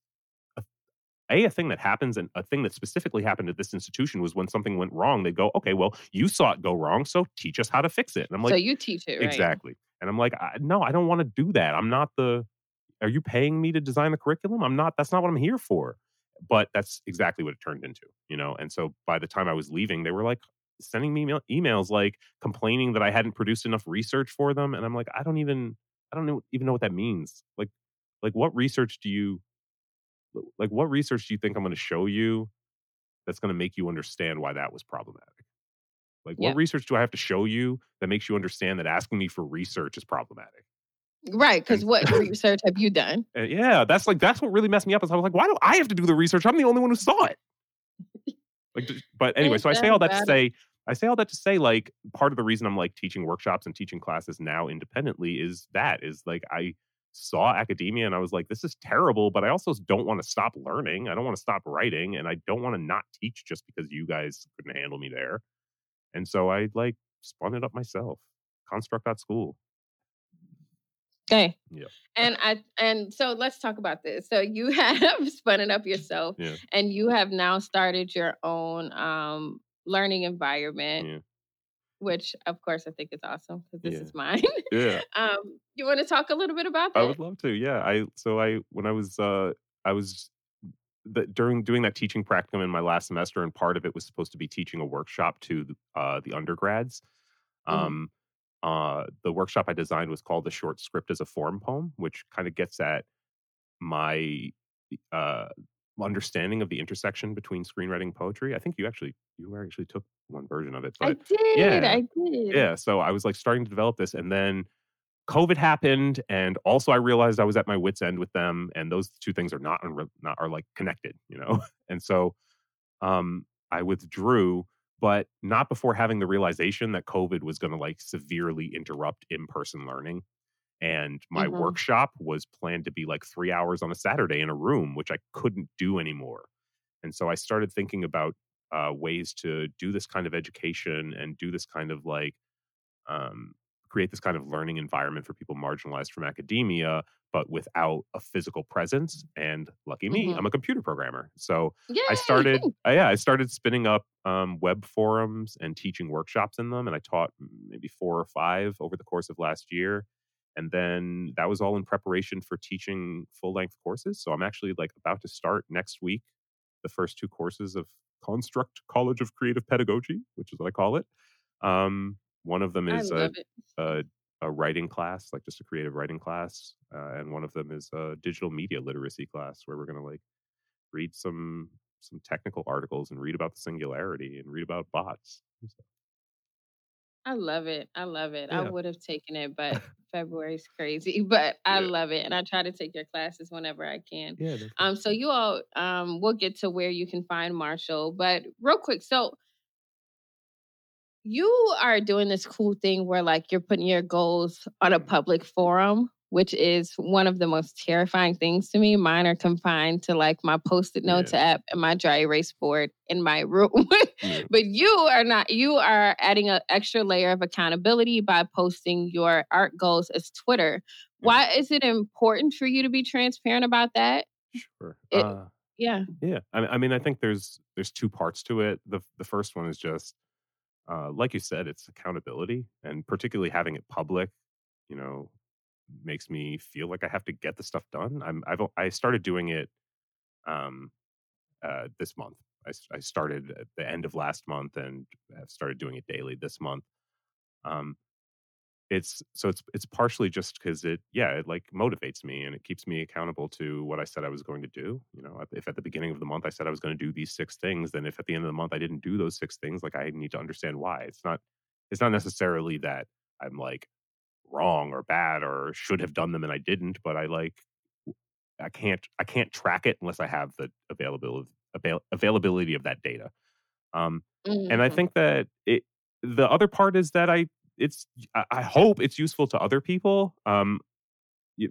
a, a thing that happens and a thing that specifically happened at this institution was when something went wrong they go okay well you saw it go wrong so teach us how to fix it and i'm like so you teach it, right? Exactly. And I'm like, I, no, I don't want to do that. I'm not the. Are you paying me to design the curriculum? I'm not. That's not what I'm here for. But that's exactly what it turned into, you know. And so by the time I was leaving, they were like sending me email- emails, like complaining that I hadn't produced enough research for them. And I'm like, I don't even, I don't know, even know what that means. Like, like what research do you, like what research do you think I'm going to show you that's going to make you understand why that was problematic? Like, Yeah. what research do I have to show you that makes you understand that asking me for research is problematic? Right, because what <laughs> research have you done? And yeah, that's like that's what really messed me up. Is I was like, why do I have to do the research? I'm the only one who saw it. Like, but <laughs> anyway, so I say all that to say, I say all that to say, like, part of the reason I'm like teaching workshops and teaching classes now independently is that is like I saw academia and I was like, this is terrible, but I also don't want to stop learning. I don't want to stop writing, and I don't want to not teach just because you guys couldn't handle me there. And so I like spun it up myself. Construct.school. Okay. Yeah. And I and so let's talk about this. So you <laughs> have spun it up yourself Yeah. and you have now started your own um learning environment, Yeah. Which of course I think is awesome because this Yeah. is mine. <laughs> Yeah. um you want to talk a little bit about that? I would love to. Yeah. I so I when I was uh I was the, during doing that teaching practicum in my last semester, and part of it was supposed to be teaching a workshop to uh, the undergrads. Mhm. Um, uh, the workshop I designed was called "The Short Script as a Form Poem," which kind of gets at my uh, understanding of the intersection between screenwriting and poetry. I think you actually you actually took one version of it, I did. yeah. I did. yeah so i was like starting to develop this and then covid happened and also i realized i was at my wits end with them and those two things are not unre- not are like connected you know <laughs> and so um i withdrew but not before having the realization that covid was going to like severely interrupt in-person learning and my Mhm. workshop was planned to be like three hours on a saturday in a room which i couldn't do anymore and so i started thinking about uh, ways to do this kind of education and do this kind of like um, create this kind of learning environment for people marginalized from academia but without a physical presence and lucky me Mhm. i'm a computer programmer so Yeah. I started, uh, yeah, I started spinning up um, web forums and teaching workshops in them, and I taught mm, maybe four or five over the course of last year, and then that was all in preparation for teaching full length courses. So I'm actually like about to start next week the first two courses of Construct College of Creative Pedagogy, which is what I call it. Um, one of them is a, a, a writing class, like just a creative writing class, uh, and one of them is a digital media literacy class where we're going to like read some some technical articles and read about the singularity and read about bots. I love it. I love it. Yeah. I would have taken it, but <laughs> February's crazy. But I yeah. love it, and I try to take your classes whenever I can. Yeah. Um. So you all, um, we'll get to where you can find Marshall, but real quick. So you are doing this cool thing where like you're putting your goals on a public forum which is one of the most terrifying things to me. Mine are confined to like my post-it notes yeah. app and my dry erase board in my room. <laughs> yeah. But you are not, you are adding an extra layer of accountability by posting your art goals as Twitter. Yeah. Why is it important for you to be transparent about that? Sure. It, uh, yeah. Yeah. I, I mean, I think there's there's two parts to it. The the first one is just uh, like you said, it's accountability and particularly having it public. You know, makes me feel like I have to get the stuff done. I'm I've I started doing it um uh this month. I, I started at the end of last month and have started doing it daily this month. Um it's so it's it's partially just because it yeah it like motivates me and it keeps me accountable to what I said I was going to do. You know, if at the beginning of the month I said I was going to do these six things, then if at the end of the month I didn't do those six things, like I need to understand why. It's not it's not necessarily that I'm like wrong or bad or should have done them and I didn't, but I like I can't I can't track it unless I have the availability avail- availability of that data. Um, mm-hmm. And I mm-hmm. think that it the other part is that I it's I hope it's useful to other people. Um,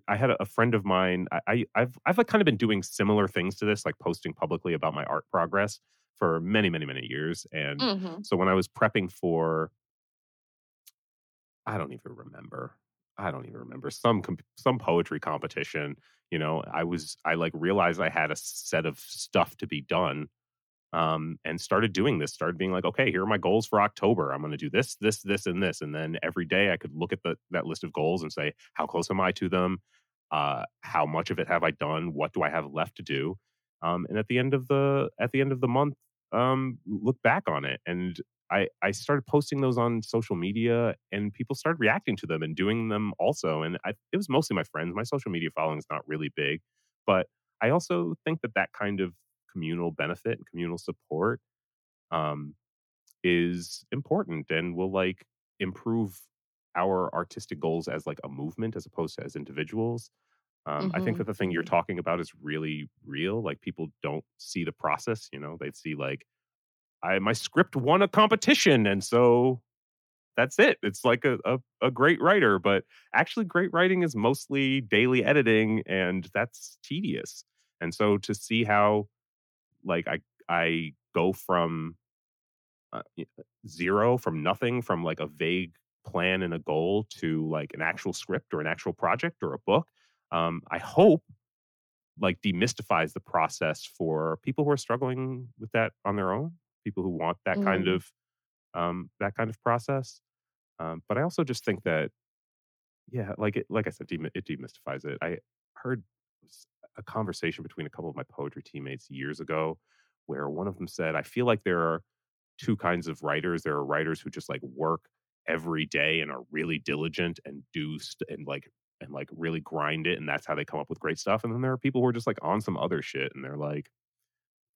I had a friend of mine. I, I have I've kind of been doing similar things to this, like posting publicly about my art progress for many many many years. And mm-hmm. so when I was prepping for I don't even remember. I don't even remember some comp- some poetry competition. You know, I was I like realized I had a set of stuff to be done, um, and started doing this. Started being like, okay, here are my goals for October. I'm going to do this, this, this, and this, and then every day I could look at the that list of goals and say, how close am I to them? Uh, how much of it have I done? What do I have left to do? Um, and at the end of the at the end of the month, um, look back on it and I, I started posting those on social media and people started reacting to them and doing them also. And I, it was mostly my friends. My social media following is not really big, but I also think that that kind of communal benefit and communal support um, is important and will like improve our artistic goals as like a movement as opposed to as individuals. Um, mm-hmm. I think that the thing you're mm-hmm. talking about is really real. Like people don't see the process, you know, they see like, I my script won a competition, and so that's it. It's like a, a, a great writer, but actually, great writing is mostly daily editing, and that's tedious. And so to see how, like, I I go from uh, zero, from nothing, from like a vague plan and a goal to like an actual script or an actual project or a book. Um, I hope like demystifies the process for people who are struggling with that on their own people who want that mm. kind of um, that kind of process. Um, but I also just think that, yeah, like it, like I said, it demystifies it. I heard a conversation between a couple of my poetry teammates years ago, where one of them said, "I feel like there are two kinds of writers. There are writers who just like work every day and are really diligent and do st- and like and like really grind it, and that's how they come up with great stuff. And then there are people who are just like on some other shit, and they're like,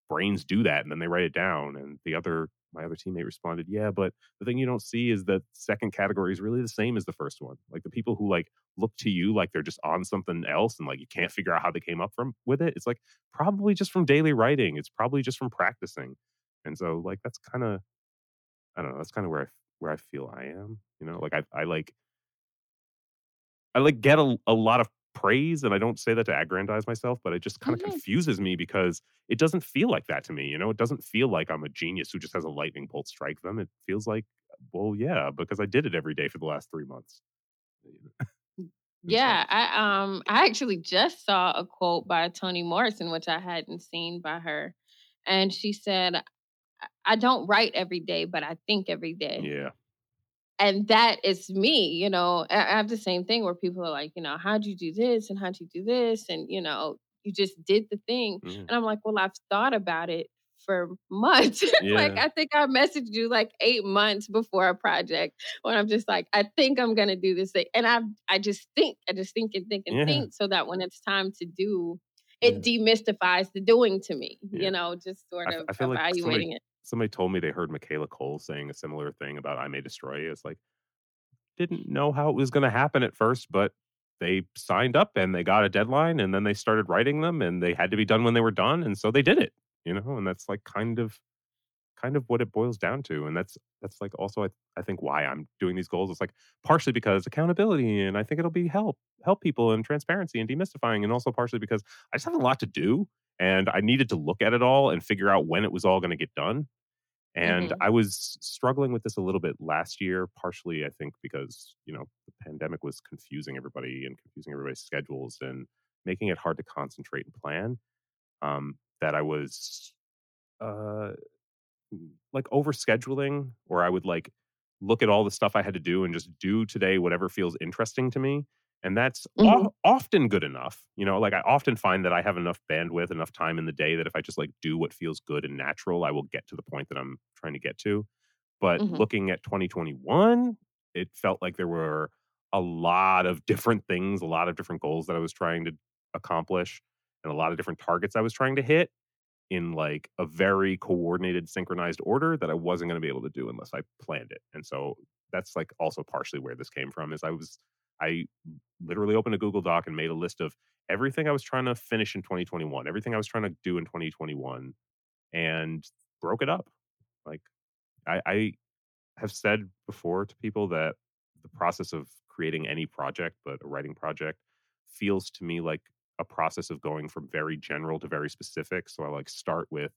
brains do that and then they write it down and the other my other teammate responded yeah but the thing you don't see is that second category is really the same as the first one. Like the people who like look to you like they're just on something else and like you can't figure out how they came up from with it it's like probably just from daily writing it's probably just from practicing. And so like that's kind of i don't know that's kind of where i where i feel i am you know like i, I like I like get a, a lot of praise and i don't say that to aggrandize myself but it just kind of mm-hmm. confuses me because it doesn't feel like that to me you know? It doesn't feel like i'm a genius who just has a lightning bolt strike them. It feels like well yeah because i did it every day for the last three months. <laughs> Yeah i um i actually just saw a quote by toni morrison which i hadn't seen by her and she said i don't write every day but i think every day. Yeah and that is me you know i have the same thing where people are like you know how'd you do this and how'd you do this and you know you just did the thing mm. and i'm like well i've thought about it for <laughs> months. <laughs> Yeah. like I think I messaged you like eight months before a project when I'm just like, I think I'm gonna do this thing. And I I just think, I just think and think and Yeah. think so that when it's time to do it Yeah. demystifies the doing to me, you know, just sort of I feel like evaluating somebody it. Somebody told me they heard Michaela Coel saying a similar thing about I May Destroy You. It's like didn't know how it was going to happen at first, but they signed up and they got a deadline and then they started writing them and they had to be done when they were done and so they did it, you know, and that's like kind of kind of what it boils down to and that's that's like also I, I think why I'm doing these goals it's like partially because accountability and I think it'll be help help people and transparency and demystifying and also partially because I just have a lot to do and I needed to look at it all and figure out when it was all going to get done and Mhm. I was struggling with this a little bit last year, partially, I think, because, you know, the pandemic was confusing everybody and confusing everybody's schedules and making it hard to concentrate and plan. Um, that I was uh, like over scheduling, or I would like look at all the stuff I had to do and just do today whatever feels interesting to me. And that's Mhm. o- often good enough. You know, like I often find that I have enough bandwidth, enough time in the day that if I just like do what feels good and natural, I will get to the point that I'm trying to get to. But Mhm. looking at 2021, it felt like there were a lot of different things, a lot of different goals that I was trying to accomplish, and a lot of different targets I was trying to hit in like a very coordinated, synchronized order that I wasn't going to be able to do unless I planned it. And so that's like also partially where this came from is I was I literally opened a Google Doc and made a list of everything I was trying to finish in 2021, everything I was trying to do in 2021 and broke it up. Like I, I have said before to people that the process of creating any project, but a writing project, feels to me like a process of going from very general to very specific. So I like start with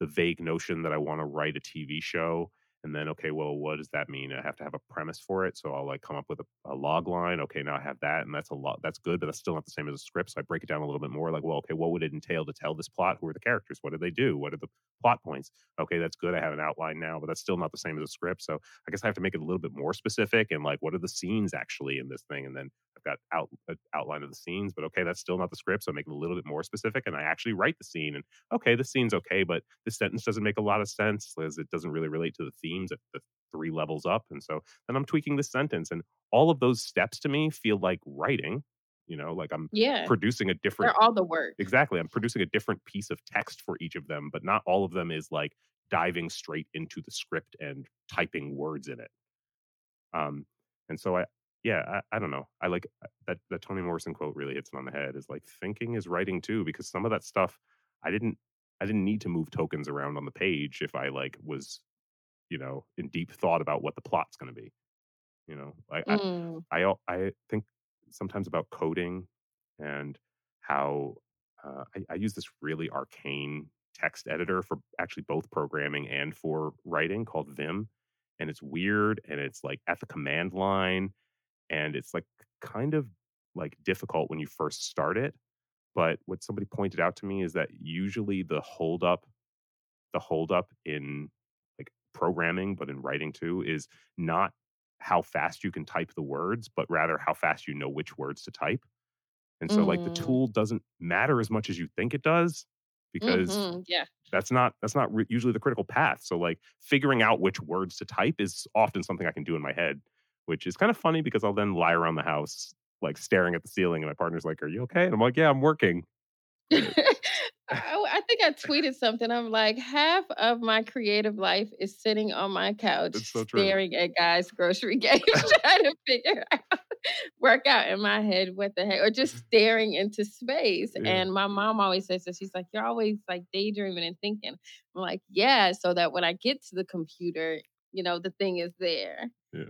the vague notion that I want to write a TV show. And then, okay, well, what does that mean? I have to have a premise for it. So I'll like come up with a, a log line. Okay, now I have that, and that's a lot. That's good, but that's still not the same as a script. So I break it down a little bit more. Like, well, okay, what would it entail to tell this plot? Who are the characters? What do they do? What are the plot points? Okay, that's good. I have an outline now, but that's still not the same as a script. So I guess I have to make it a little bit more specific and like, what are the scenes actually in this thing? And then I've got out an outline of the scenes, but okay, that's still not the script. So I make it a little bit more specific, and I actually write the scene. And okay, the scene's okay, but this sentence doesn't make a lot of sense as it doesn't really relate to the themes at the three levels up. And so then I'm tweaking the sentence, and all of those steps to me feel like writing. You know, like I'm Yeah. producing a different They're all the work. exactly. I'm producing a different piece of text for each of them, but not all of them is like diving straight into the script and typing words in it. Um, and so I, yeah, I, I don't know. I like uh, that that Toni Morrison quote really hits it on the head. Is like thinking is writing too, because some of that stuff I didn't I didn't need to move tokens around on the page if I like was you know in deep thought about what the plot's going to be. You know, I, Mm. I al- I think sometimes about coding and how uh, I, I use this really arcane text editor for actually both programming and for writing called Vim, and it's weird and it's like at the command line, and it's like kind of like difficult when you first start it. But what somebody pointed out to me is that usually the holdup, the holdup in programming, but in writing too, is not how fast you can type the words, but rather how fast you know which words to type. And so like the Mm. tool doesn't matter as much as you think it does because Mhm. Yeah. that's not that's not re- usually the critical path. So like figuring out which words to type is often something I can do in my head, which is kind of funny because I'll then lie around the house like staring at the ceiling and my partner's like, "Are you okay?" And I'm like, "Yeah, I'm working." I, I think I tweeted something. I'm like, half of my creative life is sitting on my couch, so staring at guys' grocery <laughs> games, <laughs> trying to figure out, work out in my head what the heck, or just <laughs> staring into space. Yeah. And my mom always says that she's like, you're always like daydreaming and thinking. I'm like, yeah, so that when I get to the computer, you know, the thing is there. Yeah.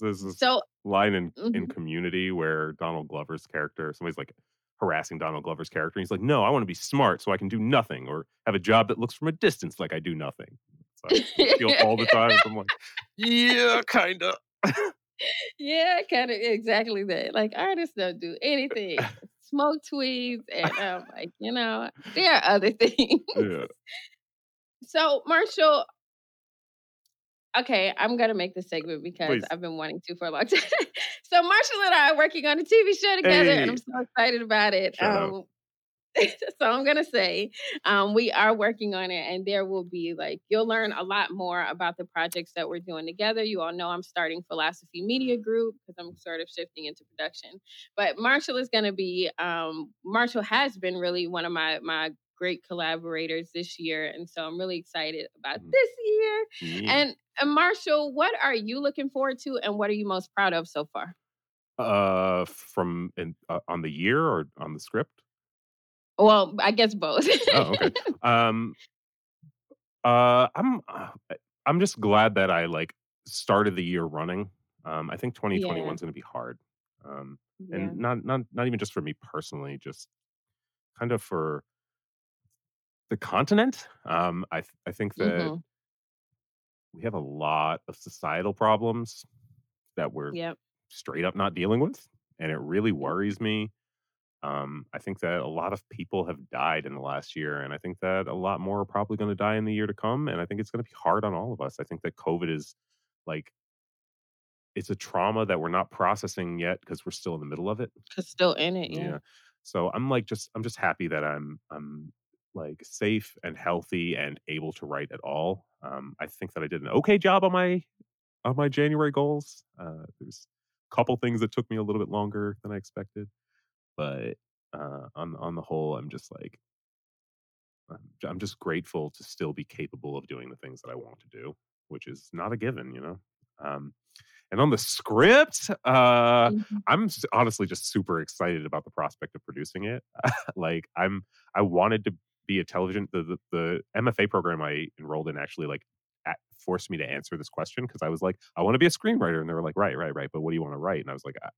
There's this So, line in in mhm. Community where Donald Glover's character, somebody's like harassing Donald Glover's character, and he's like, "No, I want to be smart so I can do nothing, or have a job that looks from a distance like I do nothing." So I feel all the time. I'm like, <laughs> "Yeah, kind of." Yeah, kind of exactly that. Like artists don't do anything. <laughs> Smoke tweeds, and I'm like, you know, there are other <laughs> things. yeah. So, Marshall, okay, I'm gonna make this segment because Please. I've been wanting to for a long time. So, Marshall and I are working on a TV show together, and I'm so excited about it. Um, <laughs> so I'm gonna say um, we are working on it, and there will be like you'll learn a lot more about the projects that we're doing together. You all know I'm starting Philosophy Media Group because I'm sort of shifting into production. But Marshall is gonna be um, Marshall has been really one of my my great collaborators this year, and so I'm really excited about mm. this year. Yeah. And, and Marshall, what are you looking forward to, and what are you most proud of so far? Uh, from in, uh, on the year or on the script? Well, I guess both. oh, okay. Um, uh, I'm uh, I'm just glad that I like started the year running. Um, I think 2021 yeah. is going to be hard. Um, yeah. and not not not even just for me personally, just kind of for the continent. Um, I th- I think that mm-hmm. we have a lot of societal problems that we're yep. straight up not dealing with, and it really worries me. Um, I think that a lot of people have died in the last year, and I think that a lot more are probably going to die in the year to come. And I think it's going to be hard on all of us. I think that COVID is like it's a trauma that we're not processing yet because we're still in the middle of it. Cause still in it, yeah. yeah. So I'm like just I'm just happy that I'm I'm like safe and healthy and able to write at all. Um, I think that I did an okay job on my on my January goals. Uh, there's a couple things that took me a little bit longer than I expected but uh, on on the whole, I'm just like I'm, I'm just grateful to still be capable of doing the things that I want to do, which is not a given, you know. Um, and on the script, uh, mm-hmm. I'm honestly just super excited about the prospect of producing it. <laughs> like I'm, I wanted to be a television. The, the, the MFA program I enrolled in actually like at, forced me to answer this question because I was like, I want to be a screenwriter, and they were like, right, right, right, but what do you want to write? And I was like, ah,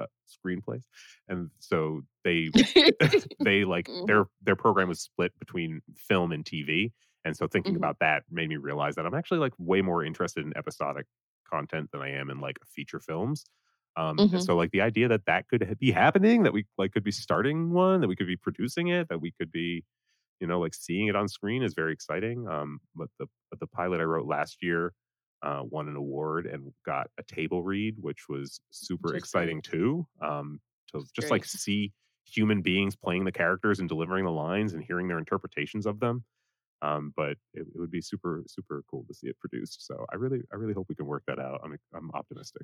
uh, screenplays and so they <laughs> they like <laughs> mm-hmm. their their program was split between film and tv and so thinking mm-hmm. about that made me realize that i'm actually like way more interested in episodic content than i am in like feature films um mm-hmm. so like the idea that that could be happening that we like could be starting one that we could be producing it that we could be you know like seeing it on screen is very exciting um but the but the pilot i wrote last year uh, won an award and got a table read, which was super exciting too. Um, to just Great. like see human beings playing the characters and delivering the lines and hearing their interpretations of them. Um, but it, it, would be super super cool to see it produced. So I really I really hope we can work that out. I'm I'm optimistic.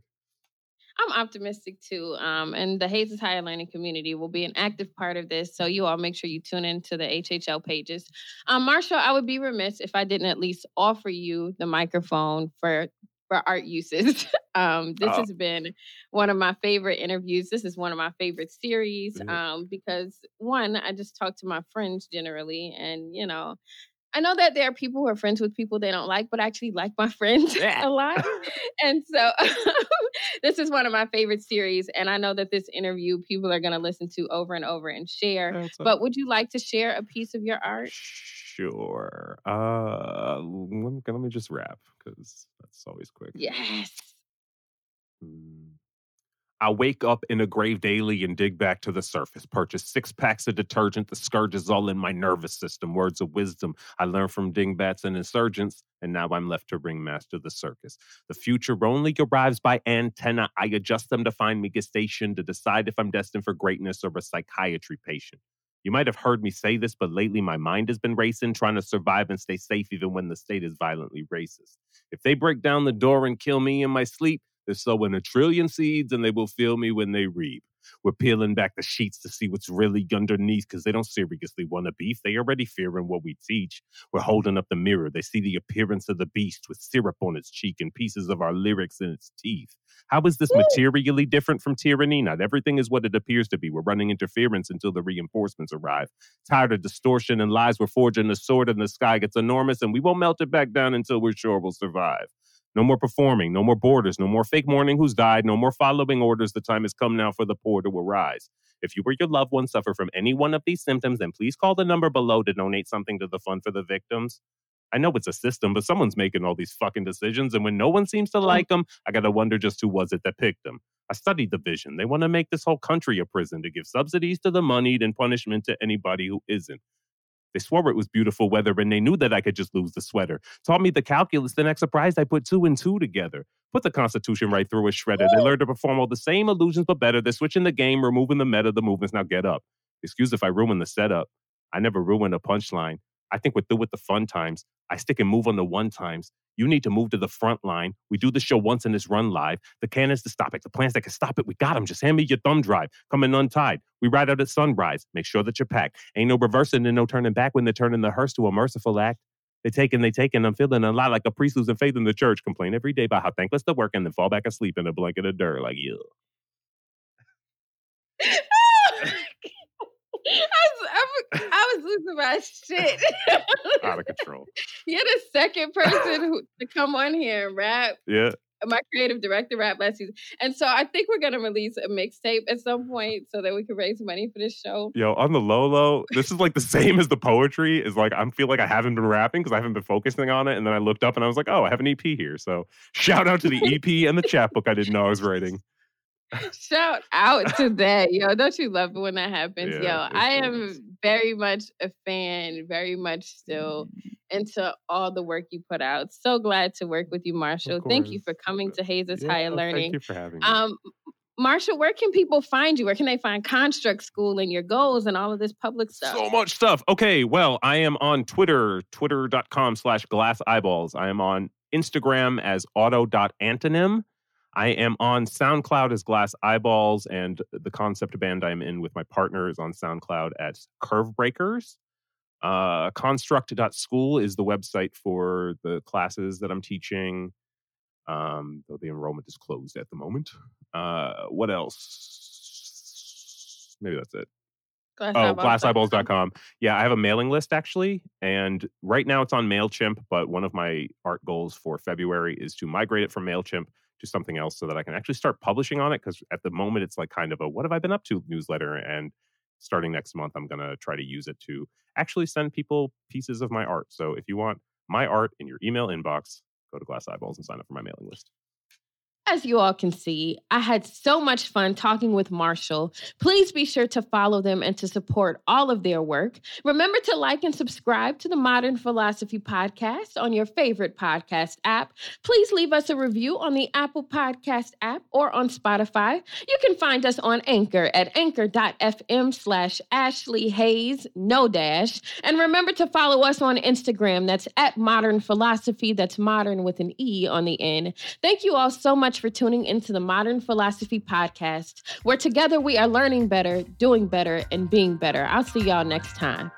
I'm optimistic too. Um, and the Hayes Higher Learning community will be an active part of this. So you all make sure you tune into the HHL pages. Um, Marshall, I would be remiss if I didn't at least offer you the microphone for for art uses. <laughs> um, this oh. has been one of my favorite interviews. This is one of my favorite series mm-hmm. um, because one, I just talk to my friends generally, and you know, I know that there are people who are friends with people they don't like, but I actually like my <laughs> friends a lot. <laughs> and so <laughs> this is one of my favorite series. And I know that this interview people are going to listen to over and over and share. but would you like to share a piece of your art? Sure. Uh, let me, let me just rap because that's always quick. Yes. Hmm. I wake up in a grave daily and dig back to the surface. Purchase six packs of detergent. The scourge is all in my nervous system. Words of wisdom I learned from dingbats and insurgents, and now I'm left to ringmaster the circus. The future only arrives by antenna. I adjust them to find me gestation to decide if I'm destined for greatness or a psychiatry patient. You might have heard me say this, but lately my mind has been racing, trying to survive and stay safe even when the state is violently racist. If they break down the door and kill me in my sleep, they're sowing a trillion seeds and they will feel me when they reap. We're peeling back the sheets to see what's really underneath because they don't seriously want to beef. They already fearing what we teach. We're holding up the mirror. They see the appearance of the beast with syrup on its cheek and pieces of our lyrics in its teeth. How is this materially different from tyranny? Not everything is what it appears to be. We're running interference until the reinforcements arrive. Tired of distortion and lies, we're forging a sword in the sky gets enormous, and we won't melt it back down until we're sure we'll survive. No more performing, no more borders, no more fake mourning who's died, no more following orders. The time has come now for the poor to arise. If you or your loved one suffer from any one of these symptoms, then please call the number below to donate something to the fund for the victims. I know it's a system, but someone's making all these fucking decisions, and when no one seems to like them, I gotta wonder just who was it that picked them. I studied the vision. They want to make this whole country a prison to give subsidies to the moneyed and punishment to anybody who isn't. They swore it was beautiful weather and they knew that I could just lose the sweater. Taught me the calculus, then surprised I put two and two together. Put the Constitution right through a shredder. They learned to perform all the same illusions but better. They're switching the game, removing the meta. The movements now get up. Excuse if I ruin the setup. I never ruin a punchline. I think we're through with the fun times. I stick and move on the one times. You need to move to the front line. We do the show once and it's run live. The can is to stop it. The plans that can stop it. We got them. Just hand me your thumb drive. Coming untied. We ride out at sunrise. Make sure that you're packed. Ain't no reversing and no turning back when they're turning the hearse to a merciful act. They take and they take and I'm feeling a lot like a priest losing faith in the church. Complain every day about how thankless the work and then fall back asleep in a blanket of dirt. Like, you. <laughs> Oh <laughs> I was, I was losing my shit. <laughs> Out of control. <laughs> You're the second person who, to come on here and rap. Yeah. My creative director rap last season. And so I think we're going to release a mixtape at some point so that we can raise money for this show. Yo, on the low low, this is like the <laughs> same as the poetry. Is like I feel like I haven't been rapping because I haven't been focusing on it. And then I looked up and I was like, oh, I have an EP here. So shout out to the EP and the chapbook I didn't know I was writing. Shout out to that, yo! Don't you love it when that <laughs> happens, Yeah, yo? I am very much a fan, very much still into all the work you put out. So glad to work with you, Marshall. Thank you for coming to Hayes Yeah, Higher Learning. Thank you for having me. Um, Marshall, where can people find you? Where can they find Construct School and your goals and all of this public stuff? So much stuff. Okay, well, I am on Twitter, twitter.com slash glass eyeballs. I am on Instagram as auto.antonym. I am on SoundCloud as Glass Eyeballs, and the concept band I'm in with my partner is on SoundCloud at Curve Breakers. Uh, construct.school is the website for the classes that I'm teaching, um, though the enrollment is closed at the moment. Uh, what else? Maybe that's it. Glass Oh, Eyeballs. glasseyeballs.com. Yeah, I have a mailing list actually. And right now it's on MailChimp, but one of my art goals for February is to migrate it from MailChimp to something else so that I can actually start publishing on it. Because at the moment it's like kind of a what have I been up to newsletter. And starting next month, I'm going to try to use it to actually send people pieces of my art. So if you want my art in your email inbox, go to Glass Eyeballs and sign up for my mailing list. As you all can see, I had so much fun talking with Marshall. Please be sure to follow them and to support all of their work. Remember to like and subscribe to the Modern Philosophy Podcast on your favorite podcast app. Please leave us a review on the Apple Podcast app or on Spotify. You can find us on Anchor at anchor.fm slash Ashley Hayes, no dash. And remember to follow us on Instagram. That's at Modern Philosophy. That's modern with an E on the end. Thank you all so much for tuning into the Modern Philosophy Podcast, where together we are learning better, doing better, and being better. I'll see y'all next time.